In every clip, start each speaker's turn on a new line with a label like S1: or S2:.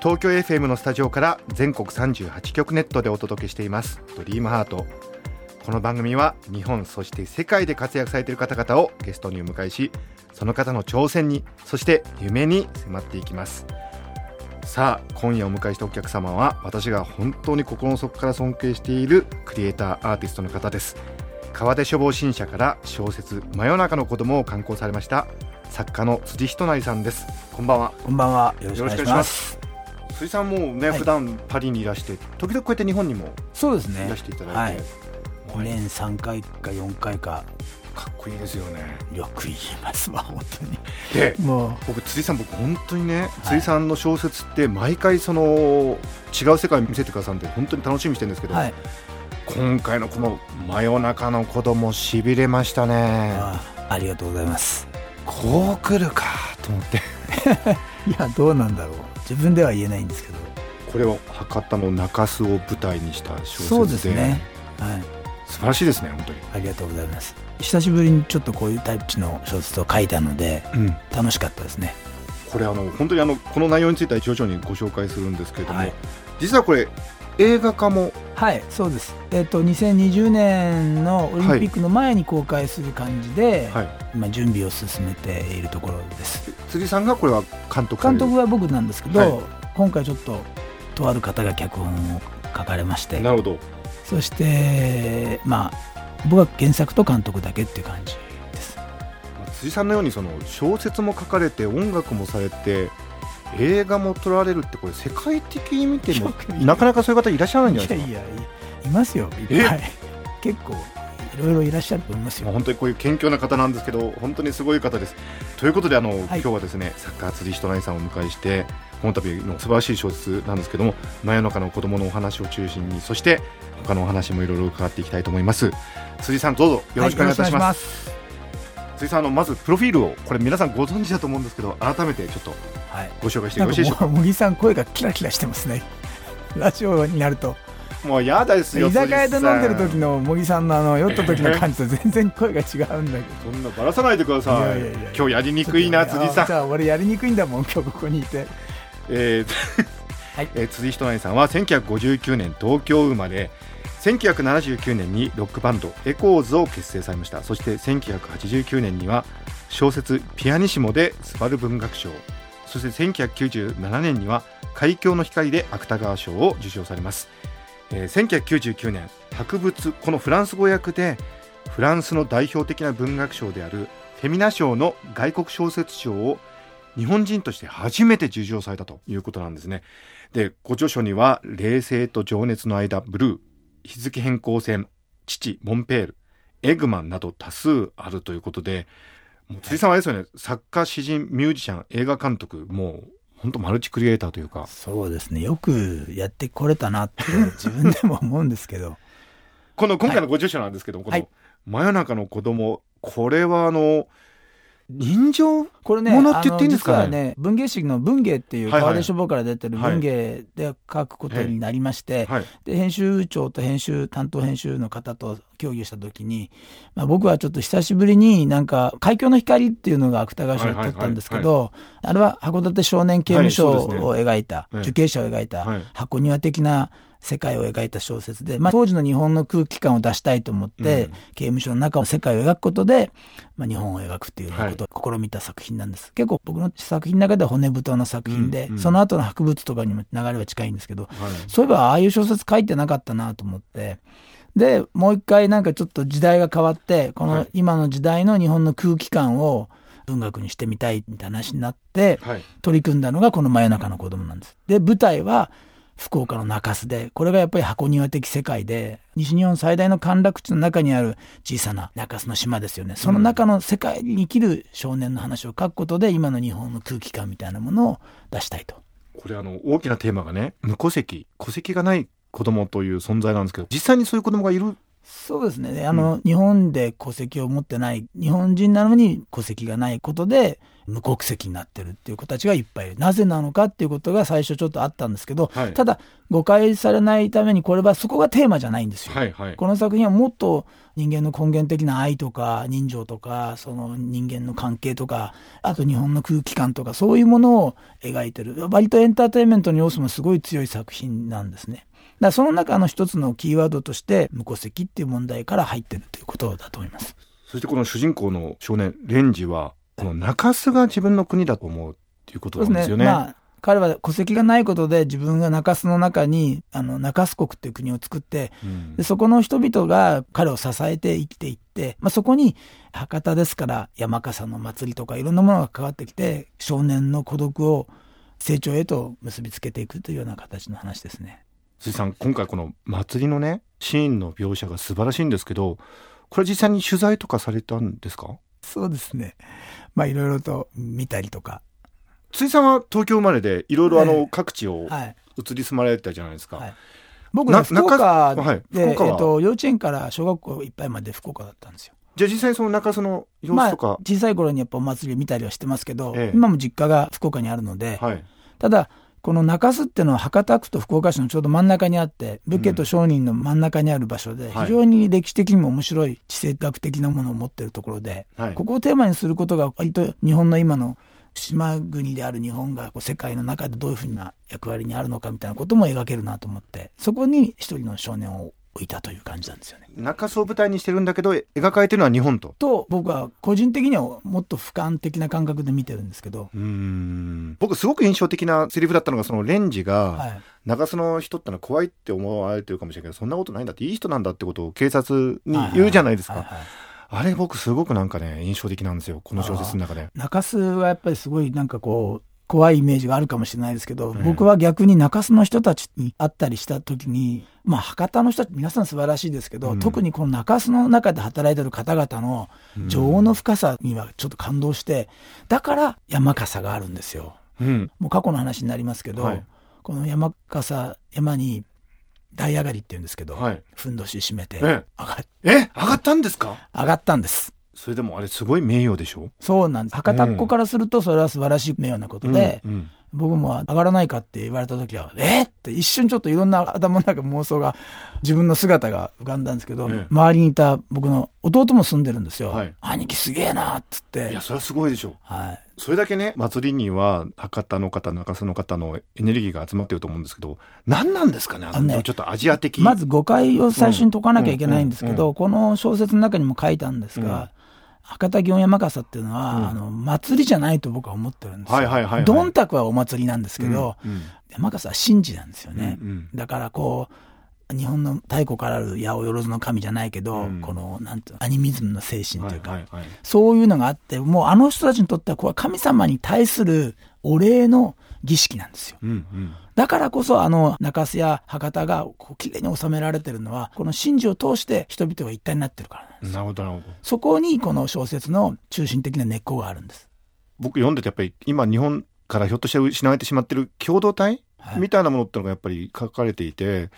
S1: 東京 FM のスタジオから全国38局ネットでお届けしています。ドリームハート。この番組は日本そして世界で活躍されている方々をゲストにお迎えしその方の挑戦にそして夢に迫っていきます。さあ今夜お迎えしたお客様は私が本当に心の底から尊敬しているクリエイターアーティストの方です。川出処方新社から小説真夜中の子供を刊行されました作家の辻仁成さんです。こんばんは。
S2: こんばんは。よろしくお願いします。
S1: 辻さんもね、はい、普段パリにいらして時々こうやって日本にも
S2: そうですね。
S1: いらしていただいて、
S2: はい、年3回か4回か。
S1: かっこいいですよね。
S2: よく言いますわ本当に。
S1: でもう。僕辻さん僕本当にね、はい、辻さんの小説って毎回その違う世界を見せてくださるんで本当に楽しみにしてるんですけど、はい、今回のこの真夜中の子供しびれましたね。
S2: あありがとうございます。
S1: こう来るかと思って
S2: いやどうなんだろう。自分では言えないんですけど。
S1: これを博多の中洲を舞台にした小説で。
S2: そうですね。はい。
S1: 素晴らしいですね本当に。
S2: ありがとうございます。久しぶりにちょっとこういうタイプの小説を書いたので、うん、楽しかったですね。
S1: これあの本当にあのこの内容については徐々にご紹介するんですけれども、はい、実はこれ映画化も？
S2: はいそうです。えっ、ー、と2020年のオリンピックの前に公開する感じで、はい、今準備を進めているところです。
S1: 辻さんがこれは監督？
S2: 監督は僕なんですけど、はい、今回ちょっととある方が脚本を書かれまして。
S1: なるほど。
S2: そしてまあ僕は原作と監督だけっていう感じです。
S1: 辻さんのようにその小説も書かれて音楽もされて映画も撮られるってこれ世界的に見てもなかなかそういう方いらっしゃらないんじゃないですか？
S2: いやいやいますよいっぱい。結構いろいろいらっしゃると思いますよ。
S1: 本当にこういう謙虚な方なんですけど本当にすごい方です。ということであの、はい、今日はですねサッカー辻人成さんをお迎えしてこの度の素晴らしい小説なんですけども真夜中の子供のお話を中心にそして他のお話もいろいろ伺っていきたいと思います。辻さんどうぞよろしくお願いいたします、はい、辻さんあのまずプロフィールをこれ皆さんご存知だと思うんですけど改めてちょっとご紹介してよろしいでしょうか,、はい、
S2: か茂木さん声がキラキラしてますね。ラジオになると。
S1: もう嫌ですよ
S2: 居酒屋で飲んでる時の茂木さんのあの酔った時の感じと全然声が違うんだけど。
S1: そんなばらさないでください。今日やりにくいな辻さん。
S2: じゃあ俺やりにくいんだもん今日ここにいて。
S1: えー はい。えー、辻仁成さんは1959年東京生まれ1979年にロックバンドエコーズを結成されました。そして1989年には小説「ピアニシモ」ですばる文学賞。そして1997年には「海峡の光」で芥川賞を受賞されます、えー、1999年白仏このフランス語訳でフランスの代表的な文学賞であるフェミナ賞の外国小説賞を日本人として初めて受賞されたということなんですね。でご著書には「冷静と情熱の間ブルー」日付変更線父モンペールエグマンなど多数あるということでもう辻さんはですよね作家詩人ミュージシャン映画監督もう本当マルチクリエイターというか。
S2: そうですね。よくやってこれたなって自分でも思うんですけど。
S1: この今回のご著書なんですけども、はい、この「真夜中の子供これはあの人情これねものって言っていいんですかね？ね
S2: 文芸誌の文芸っていう川出書房から出てる文芸で書くことになりまして、はい。はい、で編集長と編集担当編集の方と協議した時に、まあ、僕はちょっと久しぶりになんか「海峡の光」っていうのが芥川賞を取ったんですけど、あれは函館少年刑務所を描いた、受刑者を描いた箱庭的な世界を描いた小説で、まあ、当時の日本の空気感を出したいと思って、うん、刑務所の中の世界を描くことで、まあ、日本を描くっていうことを試みた作品なんです、はい、結構僕の作品の中では骨太な作品で、うんうん、その後の博物とかにも流れは近いんですけど、はい、そういえばああいう小説書いてなかったなと思ってでもう一回なんかちょっと時代が変わってこの今の時代の日本の空気感を文学にしてみたいみたいな話になって、取り組んだのがこの「真夜中の子供なんです。で舞台は福岡の中洲でこれがやっぱり箱庭的世界で西日本最大の陥落地の中にある小さな中洲の島ですよねその中の世界に生きる少年の話を書くことで今の日本の空気感みたいなものを出したいと。
S1: これあの大きなテーマがね無戸籍戸籍がない子供という存在なんですけど実際にそういう子供がいる
S2: そうですね。あの、うん、日本で戸籍を持ってない、日本人なのに戸籍がないことで、無国籍になってるっていう子たちがいっぱいいる。なぜなのかっていうことが最初ちょっとあったんですけど、はい、ただ誤解されないためにこれはそこがテーマじゃないんですよ。はいはい、この作品はもっと人間の根源的な愛とか人情とか、その人間の関係とか、あと日本の空気感とか、そういうものを描いてる。割とエンターテインメントの要素もすごい強い作品なんですね。だその中の一つのキーワードとして無戸籍っていう問題から入ってるということだと思います。
S1: そしてこの主人公の少年レンジはこの中洲が自分の国だと思うっていうことなんですよね。ねまあ
S2: 彼は戸籍がないことで自分が中洲の中にあの中洲国っていう国を作って、うん、でそこの人々が彼を支えて生きていって、まあ、そこに博多ですから山笠の祭りとかいろんなものが関わってきて少年の孤独を成長へと結びつけていくというような形の話ですね。
S1: 辻さん今回この祭りのねシーンの描写が素晴らしいんですけどこれ実際に取材とかされたんですか？
S2: そうですね。まあいろいろと見たりとか。
S1: 辻さんは東京生まれでいろいろあの各地を移り住まれたじゃないですか、はい、
S2: 僕ね福岡で、はい、えー、と幼稚園から小学校いっぱいまで福岡だったんですよ。
S1: じゃあ実際その中その様子とか、まあ、
S2: 小さい頃にやっぱお祭りを見たりはしてますけど、ええ、今も実家が福岡にあるので、はい、ただこの中洲っていうのは博多区と福岡市のちょうど真ん中にあって武家と商人の真ん中にある場所で、非常に歴史的にも面白い地政学的なものを持っているところで、はい、ここをテーマにすることが割と日本の今の島国である日本が世界の中でどういうふうな役割にあるのかみたいなことも描けるなと思ってそこに一人の少年をいたという感じなんですよね。
S1: 中洲を舞台にしてるんだけど描かれてるのは日本と。
S2: と僕は個人的にはもっと俯瞰的な感覚で見てるんですけど。う
S1: ん僕すごく印象的なセリフだったのがそのレンジが、はい、中洲の人ってのは怖いって思われてるかもしれないけどそんなことないんだっていい人なんだってことを警察に言うじゃないですか。あれ僕すごくなんかね印象的なんですよこの小説の中で。
S2: 中洲はやっぱりすごいなんかこう怖いイメージがあるかもしれないですけど、僕は逆に中洲の人たちに会ったりした時に、まあ、博多の人たち皆さん素晴らしいですけど、うん、特にこの中洲の中で働いてる方々の情の深さにはちょっと感動して、だから山笠があるんですよ。うん、もう過去の話になりますけど、はい、この山笠、山に台上がりって言うんですけど、はい、ふんどし締めて上が
S1: っえ？上がったんですか？
S2: 上がったんです。
S1: それでもあれすごい名誉でしょ？
S2: そうなんです博多っ子からするとそれは素晴らしい名誉なことで、うんうん、僕も上がらないかって言われた時は、え？って一瞬ちょっといろんな頭の中妄想が、自分の姿が浮かんだんですけど、周りにいた僕の弟も住んでるんですよ。はい、兄貴すげえなっつって。
S1: いや、それはすごいでしょ。はい。それだけね、祭りには博多の方、中洲の方のエネルギーが集まってると思うんですけど、何なんですかねあのね、ちょっとアジア的。
S2: まず誤解を最初に解かなきゃいけないんですけど、この小説の中にも書いたんですが、博多祇園山笠っていうのは、うん、あの祭りじゃないと僕は思ってるんですよ。はいはいはいはい、どんたくはお祭りなんですけど、うんうん、山笠は神事なんですよね。うんうん、だからこう日本の太古からある八百万の神じゃないけど、うん、このなんてアニミズムの精神というか、そういうのがあってもうあの人たちにとってはこれは神様に対するお礼の儀式なんですよ。うんうん、だからこそあの中洲や博多がこう綺麗に収められてるのはこの神事を通して人々が一体になってるからなんです。
S1: なるほどなるほど。
S2: そこにこの小説の中心的な根っこがあるんです。
S1: 僕読んでてやっぱり今日本からひょっとして失われてしまってる共同体、はい、みたいなものってのがやっぱり書かれていて、はい、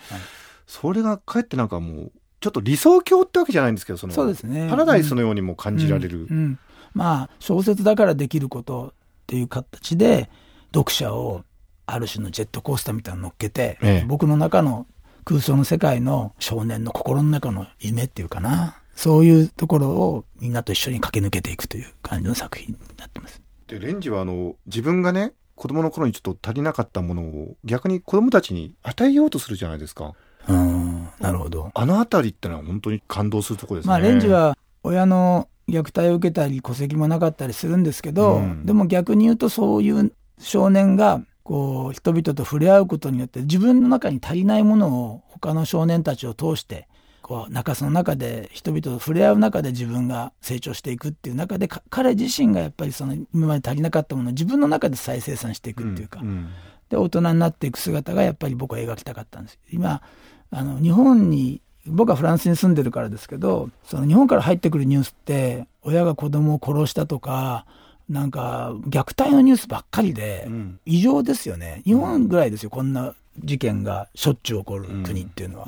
S1: それがかえってなんかもうちょっと理想郷ってわけじゃないんですけどその
S2: そうですね。
S1: パラダイスのようにも感じられる、うんうんうん、
S2: まあ小説だからできることっていう形で読者をある種のジェットコースターみたいなの乗っけて、ええ、僕の中の空想の世界の少年の心の中の夢っていうかなそういうところをみんなと一緒に駆け抜けていくという感じの作品になってます。
S1: でレンジはあの自分がね子供の頃にちょっと足りなかったものを逆に子供たちに与えようとするじゃないですか。
S2: うんなるほど。
S1: あの辺りってのは本当に感動するところですね。
S2: まあレンジは親の虐待を受けたり戸籍もなかったりするんですけど、うん、でも逆に言うとそういう少年がこう人々と触れ合うことによって自分の中に足りないものを他の少年たちを通してこう中洲の中で人々と触れ合う中で自分が成長していくっていう中で彼自身がやっぱりその今まで足りなかったものを自分の中で再生産していくっていうか、うん。うん、で大人になっていく姿がやっぱり僕は描きたかったんです。今あの日本に僕はフランスに住んでるからですけどその日本から入ってくるニュースって親が子供を殺したとかなんか虐待のニュースばっかりで、異常ですよね。日本ぐらいですよこんな事件がしょっちゅう起こる国っていうのは。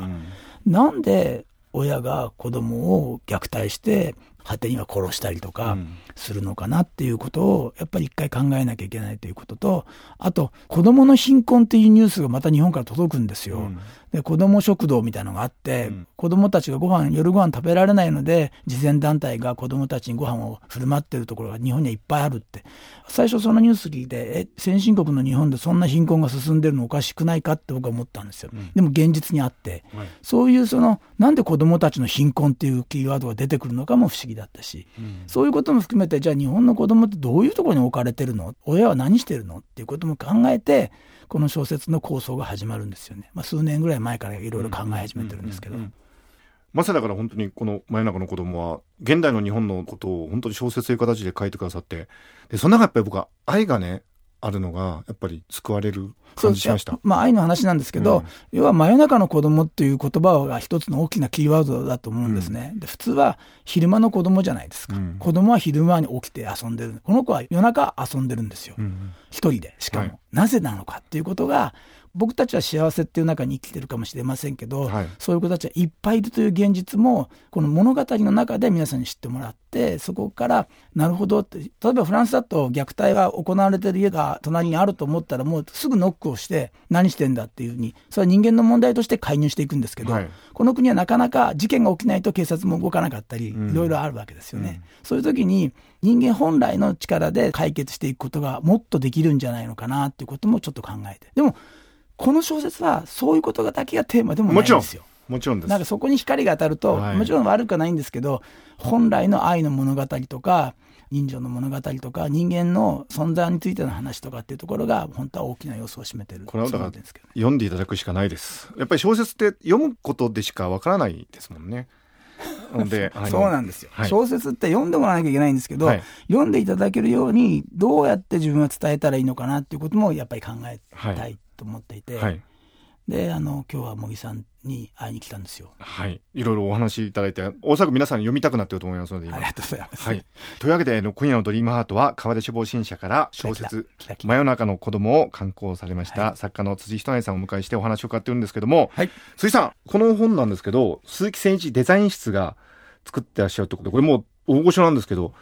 S2: なんで親が子供を虐待して果てには殺したりとかするのかなっていうことをやっぱり一回考えなきゃいけないということとあと子どもの貧困っていうニュースがまた日本から届くんですよ。うん、で子ども食堂みたいなのがあって、うん、子どもたちがご飯夜ご飯食べられないので慈善団体が子どもたちにご飯を振る舞ってるところが日本にはいっぱいあるって。最初そのニュース聞いてえ先進国の日本でそんな貧困が進んでるのおかしくないかって僕は思ったんですよ。うん、でも現実にあって、はい、そういうそのなんで子どもたちの貧困っていうキーワードが出てくるのかも不思議だったし、そういうことも含めてじゃあ日本の子供ってどういうところに置かれてるの？親は何してるの？っていうことも考えてこの小説の構想が始まるんですよね、まあ、数年ぐらい前からいろいろ考え始めてるんですけど。
S1: まさだから本当にこの真夜中の子供は現代の日本のことを本当に小説という形で書いてくださってでその中やっぱり僕は愛がねあるのがやっぱり救われる感じしました？
S2: まあ愛の話なんですけど、うん、要は真夜中の子供っていう言葉が一つの大きなキーワードだと思うんですね。うん、で普通は昼間の子供じゃないですか、うん、子供は昼間に起きて遊んでる。この子は夜中遊んでるんですよ。一人でしかも、はい、なぜなのかっていうことが僕たちは幸せっていう中に生きてるかもしれませんけど、はい、そういう子たちはいっぱいいるという現実もこの物語の中で皆さんに知ってもらってそこからなるほどって例えばフランスだと虐待が行われてる家が隣にあると思ったらもうすぐノックをして何してんだっていうふうにそれは人間の問題として介入していくんですけど、はい、この国はなかなか事件が起きないと警察も動かなかったり、いろいろあるわけですよね。うん、そういう時に人間本来の力で解決していくことがもっとできるんじゃないのかなっていうこともちょっと考えてでもこの小説はそういうことだけがテーマでもないんですよ。
S1: もちろん。です。
S2: なんかそこに光が当たると、はい、もちろん悪くはないんですけど、本来の愛の物語とか、人情の物語とか人間の存在についての話とかっていうところが本当は大きな要素を占めてる。
S1: これはだから読んでいただくしかないです。やっぱり小説って読むことでしかわからないですもんね。
S2: でそうなんですよ、はい、小説って読んでもらわなきゃいけないんですけど、はい、読んでいただけるようにどうやって自分は伝えたらいいのかなっていうこともやっぱり考えたいと思っていて、はい、であの今日は茂木さんに会いに来たんですよ。
S1: はい、いろいろお話しいただいて、おそらく皆さん読みたくなってると思いますので、
S2: ありがとうございます。
S1: はい、というわけで、今夜のドリームハートは川出志望新社から小説真夜中の子供を刊行されました、はい、作家の辻仁内さんをお迎えしてお話を伺ってるんですけども、はい、辻さん、この本なんですけど、鈴木誠一デザイン室が作ってらっしゃるということで、これもう大御所なんですけど、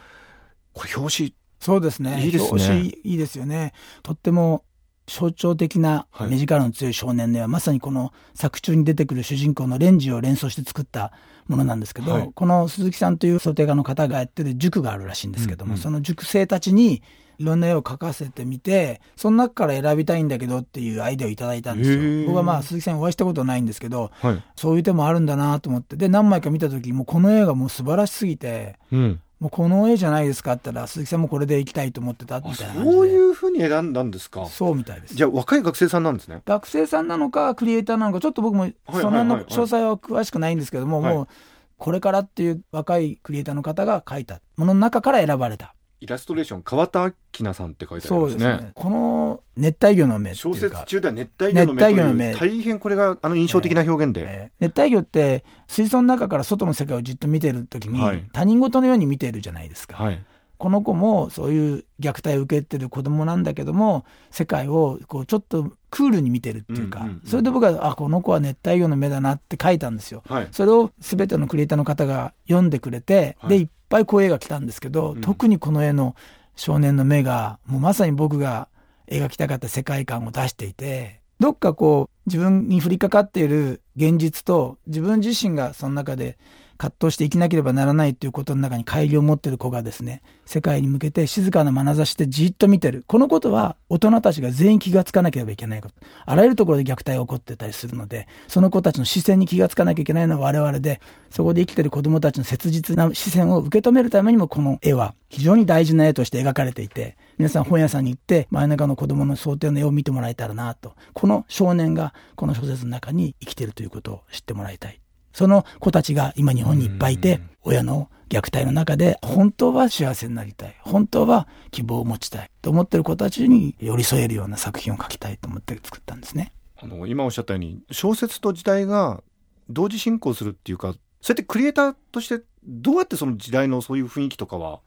S1: これ表紙
S2: そうですね。いいですね。いいですよね。とっても象徴的な目力の強い少年では、はい、まさにこの作中に出てくる主人公のレンジを連想して作ったものなんですけど、はい、この鈴木さんという想定家の方がやってる塾があるらしいんですけども、うんうん、その塾生たちにいろんな絵を描かせてみてその中から選びたいんだけどっていうアイデアをいただいたんですよ。僕はまあ鈴木さんにお会いしたことないんですけど、はい、そういう手もあるんだなと思って。で何枚か見た時もうこの絵がもう素晴らしすぎて。うんもうこの絵じゃないですかって言ったら鈴木さんもこれで行きたいと思ってたみたいな
S1: そういうふうに選んだんですか？
S2: そうみたいです。
S1: じゃあ若い学生さんなんですね？
S2: 学生さんなのかクリエイターなのかちょっと僕もそんなの詳細は詳しくないんですけども、もうこれからっていう若いクリエイターの方が描いたものの中から選ばれた
S1: イラストレーション川田明菜さんって書いてありますね。そうですね。
S2: この熱帯魚の目
S1: 小説中では熱帯魚の目大変これがあの印象的な表現で、
S2: えー、熱帯魚って水槽の中から外の世界をじっと見てる時に、はい、他人事のように見てるじゃないですか。はいこの子もそういう虐待を受けてる子供なんだけども世界をこうちょっとクールに見てるっていうか、うんうんうん、それで僕はあこの子は熱帯魚の目だなって書いたんですよ。はい、それを全てのクリエイターの方が読んでくれて、はい、でいっぱい声が来たんですけど、うん、特にこの絵の少年の目がもうまさに僕が描きたかった世界観を出していてどっかこう自分に降りかかっている現実と自分自身がその中で葛藤して生きなければならないということの中に乖離を持ってる子がですね世界に向けて静かな眼差しでじっと見てる。このことは大人たちが全員気がつかなければいけないこと。あらゆるところで虐待が起こってたりするのでその子たちの視線に気がつかなきゃいけないのは我々でそこで生きてる子どもたちの切実な視線を受け止めるためにもこの絵は非常に大事な絵として描かれていて皆さん本屋さんに行って真ん中の子供の想定の絵を見てもらえたらなと。この少年がこの小説の中に生きてるということを知ってもらいたい。その子たちが今日本にいっぱいいて、親の虐待の中で本当は幸せになりたい。本当は希望を持ちたい。と思ってる子たちに寄り添えるような作品を書きたいと思って作ったんですね。
S1: あの今おっしゃったように小説と時代が同時進行するっていうかそうやってクリエイターとしてどうやってその時代のそういう雰囲気とかは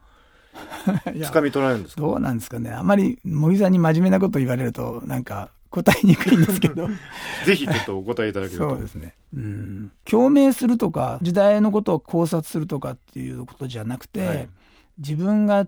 S1: 掴み取られるんですか？
S2: どうなんですかね。あまり茂木さんに真面目なこと言われるとなんか答えにくいんですけど。
S1: ぜひちょっとお答えいただけると。
S2: そうですね。うん。共鳴するとか時代のことを考察するとかっていうことじゃなくて、はい、自分が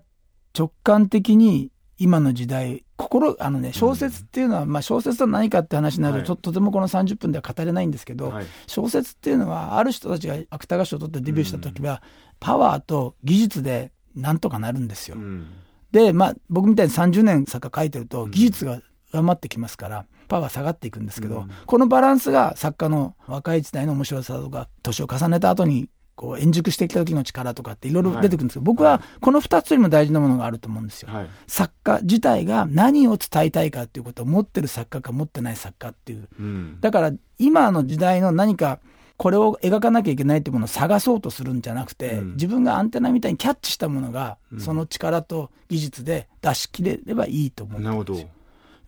S2: 直感的に今の時代心あのね小説っていうのは、うん、まあ、小説とは何かって話になると、はい、とてもこの30分では語れないんですけど、はい、小説っていうのはある人たちが芥川賞を取ってデビューした時は、うん、パワーと技術でなんとかなるんですよ。うん、でまあ僕みたいに30年作家書いてると技術が上回ってきますから。パワー下がっていくんですけど、このバランスが作家の若い時代の面白さとか年を重ねた後にこう円熟してきた時の力とかっていろいろ出てくるんですけど、はい、僕はこの2つよりも大事なものがあると思うんですよ。はい、作家自体が何を伝えたいかっていうことを持ってる作家か持ってない作家っていう、うん、だから今の時代の何かこれを描かなきゃいけないっていうものを探そうとするんじゃなくて、うん、自分がアンテナみたいにキャッチしたものが、その力と技術で出し切れればいいと思うんですよ。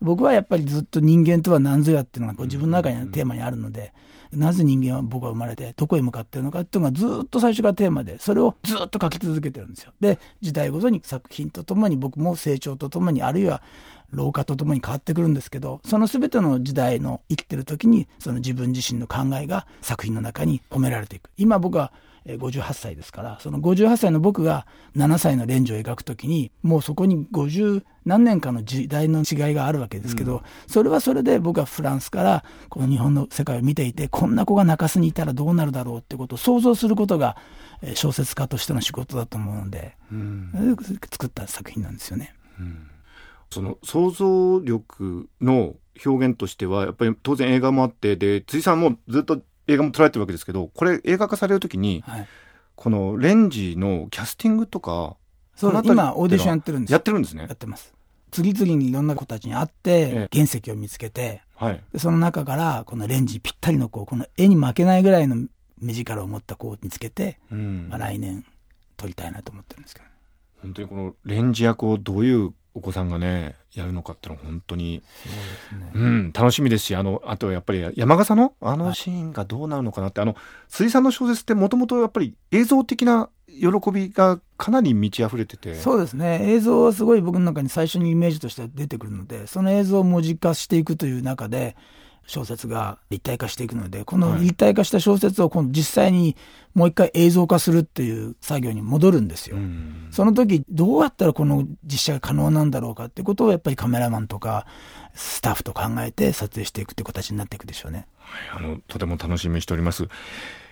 S2: 僕はやっぱりずっと人間とは何ぞやっていうのがこう自分の中にテーマにあるので、なぜ人間は僕は生まれてどこへ向かってるのかっていうのがずっと最初からテーマでそれをずっと書き続けてるんですよ。で時代ごとに作品とともに僕も成長とともにあるいは老化とともに変わってくるんですけどその全ての時代の生きてる時にその自分自身の考えが作品の中に込められていく。今僕は58歳ですからその58歳の僕が7歳のレンジを描くときにもうそこに50何年かの時代の違いがあるわけですけど、うん、それはそれで僕はフランスからこの日本の世界を見ていてこんな子が中洲にいたらどうなるだろうってことを想像することが小説家としての仕事だと思うので、うん、作った作品なんですよね。うん、
S1: その想像力の表現としてはやっぱり当然映画もあってで辻さんもずっと映画も撮られてるわけですけどこれ映画化される時に、はい、このレンジのキャスティングとか
S2: そう今オーディションやってるんです
S1: やってるんですね。
S2: やってます。次々にいろんな子たちに会って、原石を見つけて、はい、その中からこのレンジぴったりの子この絵に負けないぐらいの目力を持った子を見つけて、うん、まあ、来年撮りたいなと思ってるんですけど
S1: 本当にこのレンジ役をどういうお子さんがねやるのかってのは本当にう、ね、うん、楽しみですしあのあとやっぱり山笠のあのシーンがどうなるのかなって、はい、あの辻さんの小説ってもともとやっぱり映像的な喜びがかなり満ち溢れてて。
S2: そうですね。映像はすごい僕の中に最初にイメージとして出てくるのでその映像を文字化していくという中で小説が立体化していくのでこの立体化した小説を今度実際にもう一回映像化するっていう作業に戻るんですよ。その時どうやったらこの実写が可能なんだろうかってことをやっぱりカメラマンとかスタッフと考えて撮影していくっていう形になっていくでしょうね。
S1: はい、あのとても楽しみにしております。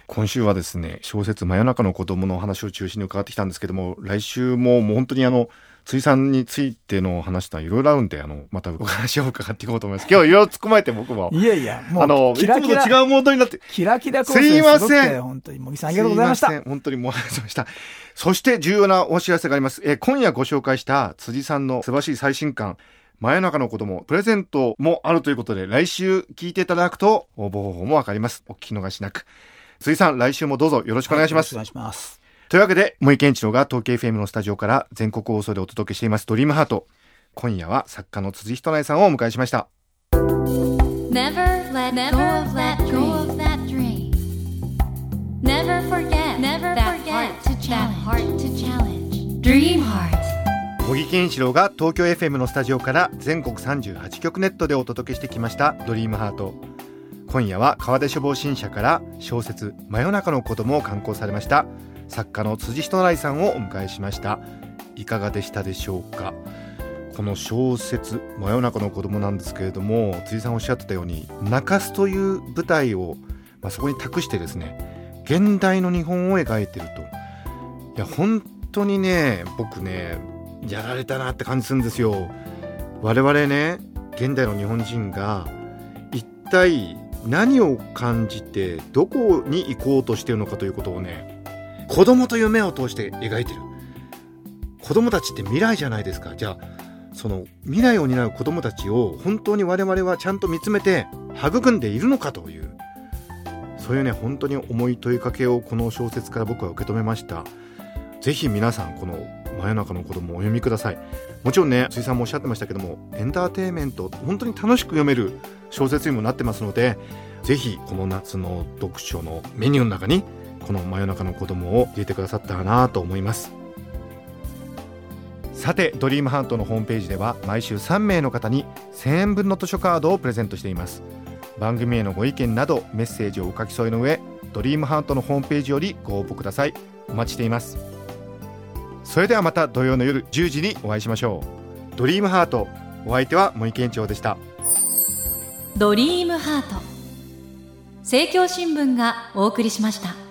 S1: 今週はですね小説「真夜中の子供の話を中心に伺ってきたんですけども来週ももう本当にあの水産についての話とはいろいろあるんであのまたお話を伺っていこうと思います。今日いろいろ突っ込まれて僕も。
S2: いやいや
S1: もうあのいつもと違うモードになって
S2: キラキラ
S1: す。いませ
S2: ん。本当に茂木さんありがとうございました。
S1: 本当にもうありがとうございましたそして重要なお知らせがあります。え今夜ご紹介した辻さんの素晴らしい最新刊真夜中の子供プレゼントもあるということで来週聞いていただくと応募方法もわかります。お聞き逃しなく辻さん来週もどうぞよろしくお願いします、
S2: はい、お願いします。
S1: というわけで森健一郎が東京 FM のスタジオから全国放送でお届けしていますドリームハート。今夜は作家の辻仁内さんをお迎えしました。Never let go of that dream. Never forget Never forget that heart to challenge. Dream Heart. 茂木健一郎が東京 FM のスタジオから全国38局ネットでお届けしてきましたドリームハート今夜は川出処方新社から小説「真夜中の子供を刊行されました。作家の辻仁来さんをお迎えしました。いかがでしたでしょうか？この小説「真夜中の子供なんですけれども辻さんおっしゃってたように中洲という舞台を、まあ、そこに託してですね現代の日本を描いてると。いや本当にね僕ねやられたなって感じするんですよ。我々ね現代の日本人が一体何を感じてどこに行こうとしてるのかということをね子供という目を通して描いてる。子供たちって未来じゃないですか。じゃあその未来を担う子供たちを本当に我々はちゃんと見つめて育んでいるのかというそういうね本当に重い問いかけをこの小説から僕は受け止めました。ぜひ皆さんこの真夜中の子供をお読みください。もちろんね水さんもおっしゃってましたけどもエンターテインメント本当に楽しく読める小説にもなってますのでぜひこの夏の読書のメニューの中にこの真夜中の子供を入れてくださったらなと思います。さてドリームハートのホームページでは毎週3名の方に1000円分の図書カードをプレゼントしています。番組へのご意見などメッセージをお書き添えの上ドリームハートのホームページよりご応募ください。お待ちしています。それではまた土曜の夜10時にお会いしましょう。ドリームハートお相手は森健長でした。
S3: ドリームハート。政教新聞がお送りしました。